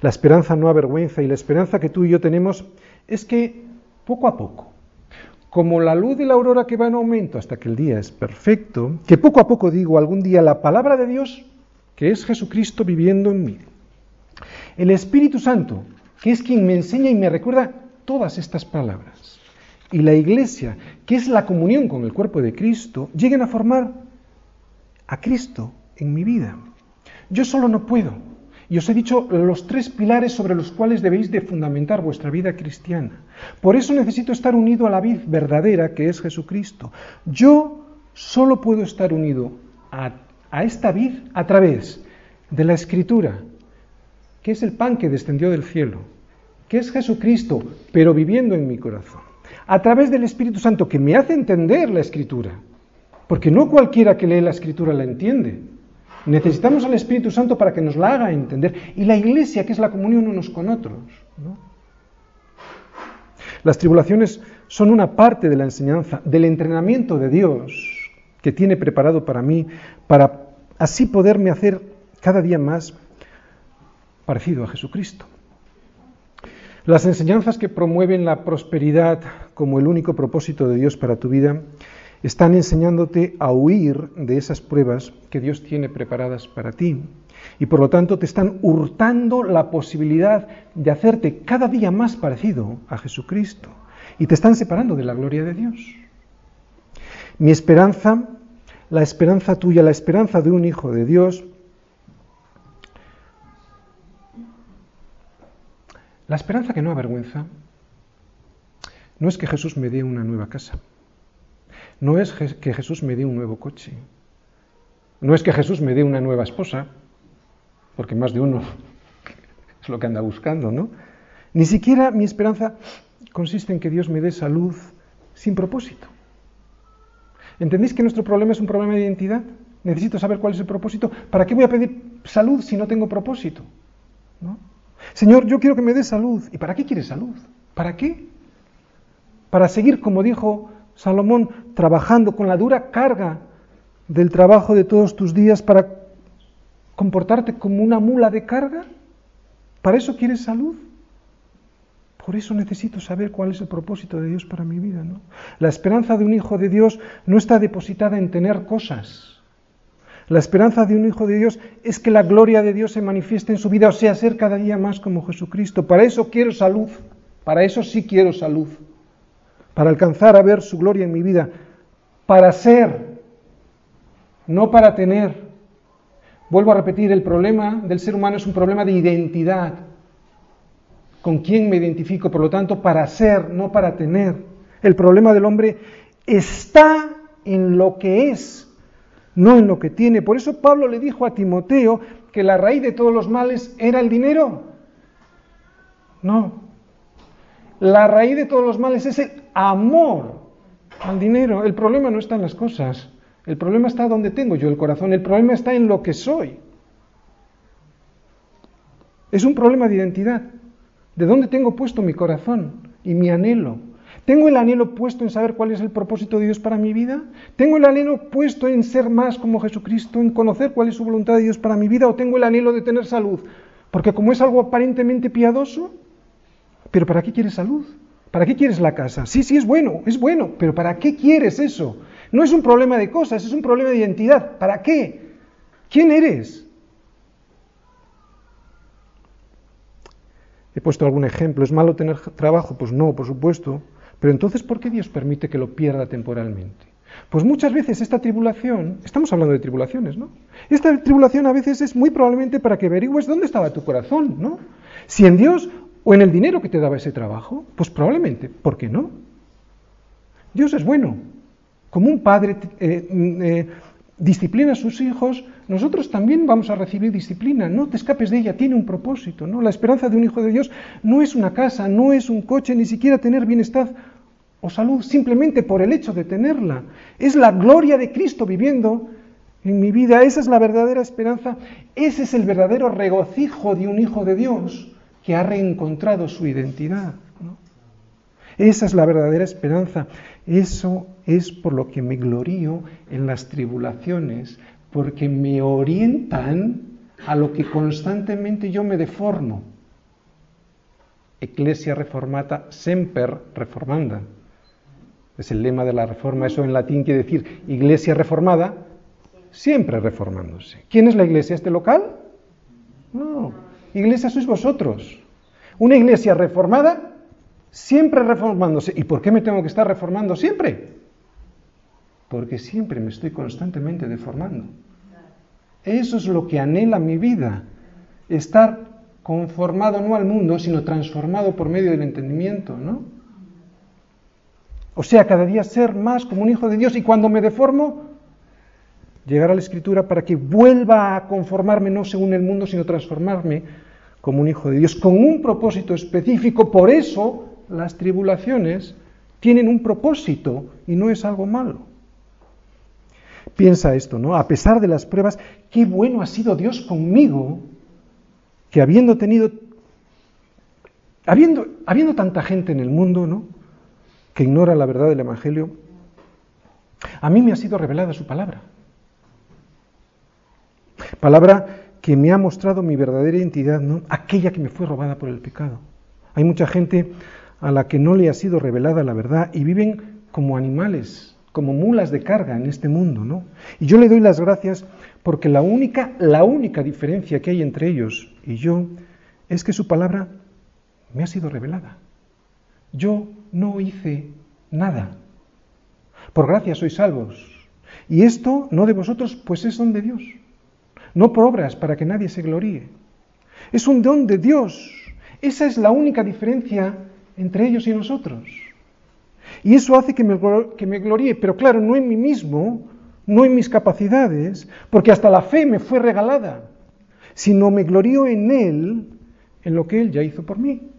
S1: La esperanza no avergüenza y la esperanza que tú y yo tenemos es que poco a poco, como la luz de la aurora que va en aumento hasta que el día es perfecto, que poco a poco digo algún día la palabra de Dios, que es Jesucristo viviendo en mí, el Espíritu Santo, que es quien me enseña y me recuerda todas estas palabras, y la Iglesia, que es la comunión con el cuerpo de Cristo, lleguen a formar a Cristo en mi vida. Yo solo no puedo. Y os he dicho los tres pilares sobre los cuales debéis de fundamentar vuestra vida cristiana. Por eso necesito estar unido a la vid verdadera que es Jesucristo. Yo solo puedo estar unido a, a esta vid a través de la Escritura, que es el pan que descendió del cielo, que es Jesucristo, pero viviendo en mi corazón. A través del Espíritu Santo que me hace entender la Escritura porque no cualquiera que lee la escritura la entiende. Necesitamos al Espíritu Santo para que nos la haga entender. Y la iglesia, que es la comunión unos con otros. Las tribulaciones son una parte de la enseñanza, del entrenamiento de Dios que tiene preparado para mí, para así poderme hacer cada día más parecido a Jesucristo. Las enseñanzas que promueven la prosperidad como el único propósito de Dios para tu vida están enseñándote a huir de esas pruebas que Dios tiene preparadas para ti. Y por lo tanto te están hurtando la posibilidad de hacerte cada día más parecido a Jesucristo. Y te están separando de la gloria de Dios. Mi esperanza, la esperanza tuya, la esperanza de un hijo de Dios, la esperanza que no avergüenza, no es que Jesús me dé una nueva casa. No es que Jesús me dé un nuevo coche. No es que Jesús me dé una nueva esposa, porque más de uno es lo que anda buscando, ¿no? Ni siquiera mi esperanza consiste en que Dios me dé salud sin propósito. ¿Entendéis que nuestro problema es un problema de identidad? Necesito saber cuál es el propósito. ¿Para qué voy a pedir salud si no tengo propósito? Señor, yo quiero que me dé salud. ¿Y para qué quieres salud? ¿Para qué? Para seguir, como dijo Salomón, trabajando con la dura carga del trabajo de todos tus días para comportarte como una mula de carga. ¿Para eso quieres salud? Por eso necesito saber cuál es el propósito de Dios para mi vida. ¿no? La esperanza de un hijo de Dios no está depositada en tener cosas. La esperanza de un hijo de Dios es que la gloria de Dios se manifieste en su vida, o sea, ser cada día más como Jesucristo. Para eso quiero salud. Para eso sí quiero salud para alcanzar a ver su gloria en mi vida, para ser, no para tener. Vuelvo a repetir, el problema del ser humano es un problema de identidad. ¿Con quién me identifico? Por lo tanto, para ser, no para tener. El problema del hombre está en lo que es, no en lo que tiene. Por eso Pablo le dijo a Timoteo que la raíz de todos los males era el dinero. No, la raíz de todos los males es el amor al dinero. El problema no está en las cosas. El problema está donde tengo yo el corazón. El problema está en lo que soy. Es un problema de identidad. ¿De dónde tengo puesto mi corazón y mi anhelo? ¿Tengo el anhelo puesto en saber cuál es el propósito de Dios para mi vida? ¿Tengo el anhelo puesto en ser más como Jesucristo, en conocer cuál es su voluntad de Dios para mi vida? ¿O tengo el anhelo de tener salud? Porque como es algo aparentemente piadoso, pero ¿para qué quieres salud? ¿Para qué quieres la casa? Sí, sí, es bueno, es bueno, pero ¿para qué quieres eso? No es un problema de cosas, es un problema de identidad. ¿Para qué? ¿Quién eres? He puesto algún ejemplo. ¿Es malo tener trabajo? Pues no, por supuesto. Pero entonces, ¿por qué Dios permite que lo pierda temporalmente? Pues muchas veces esta tribulación, estamos hablando de tribulaciones, ¿no? Esta tribulación a veces es muy probablemente para que averigües dónde estaba tu corazón, ¿no? Si en Dios ¿O en el dinero que te daba ese trabajo? Pues probablemente, ¿por qué no? Dios es bueno. Como un padre eh, mm, eh, disciplina a sus hijos, nosotros también vamos a recibir disciplina. No te escapes de ella, tiene un propósito. ¿no? La esperanza de un hijo de Dios no es una casa, no es un coche, ni siquiera tener bienestar o salud, simplemente por el hecho de tenerla. Es la gloria de Cristo viviendo en mi vida. Esa es la verdadera esperanza. Ese es el verdadero regocijo de un hijo de Dios que ha reencontrado su identidad. Esa es la verdadera esperanza. Eso es por lo que me glorío en las tribulaciones, porque me orientan a lo que constantemente yo me deformo. Ecclesia reformata semper reformanda. Es el lema de la reforma. Eso en latín quiere decir iglesia reformada, siempre reformándose. ¿Quién es la iglesia? ¿Este local? No, Iglesia sois vosotros. Una iglesia reformada, siempre reformándose. ¿Y por qué me tengo que estar reformando siempre? Porque siempre me estoy constantemente deformando. Eso es lo que anhela mi vida. Estar conformado no al mundo, sino transformado por medio del entendimiento, ¿no? O sea, cada día ser más como un hijo de Dios y cuando me deformo, llegar a la escritura para que vuelva a conformarme no según el mundo, sino transformarme como un hijo de Dios, con un propósito específico. Por eso las tribulaciones tienen un propósito y no es algo malo. Piensa esto, ¿no? A pesar de las pruebas, qué bueno ha sido Dios conmigo, que habiendo tenido, habiendo, habiendo tanta gente en el mundo, ¿no? Que ignora la verdad del Evangelio, a mí me ha sido revelada su palabra. Palabra que me ha mostrado mi verdadera identidad, ¿no? aquella que me fue robada por el pecado. Hay mucha gente a la que no le ha sido revelada la verdad y viven como animales, como mulas de carga en este mundo, ¿no? Y yo le doy las gracias porque la única, la única diferencia que hay entre ellos y yo es que su palabra me ha sido revelada. Yo no hice nada. Por gracia sois salvos. Y esto no de vosotros, pues es de Dios. No por obras para que nadie se gloríe. Es un don de Dios. Esa es la única diferencia entre ellos y nosotros. Y eso hace que me, que me gloríe, pero claro, no en mí mismo, no en mis capacidades, porque hasta la fe me fue regalada, sino me glorío en Él, en lo que Él ya hizo por mí.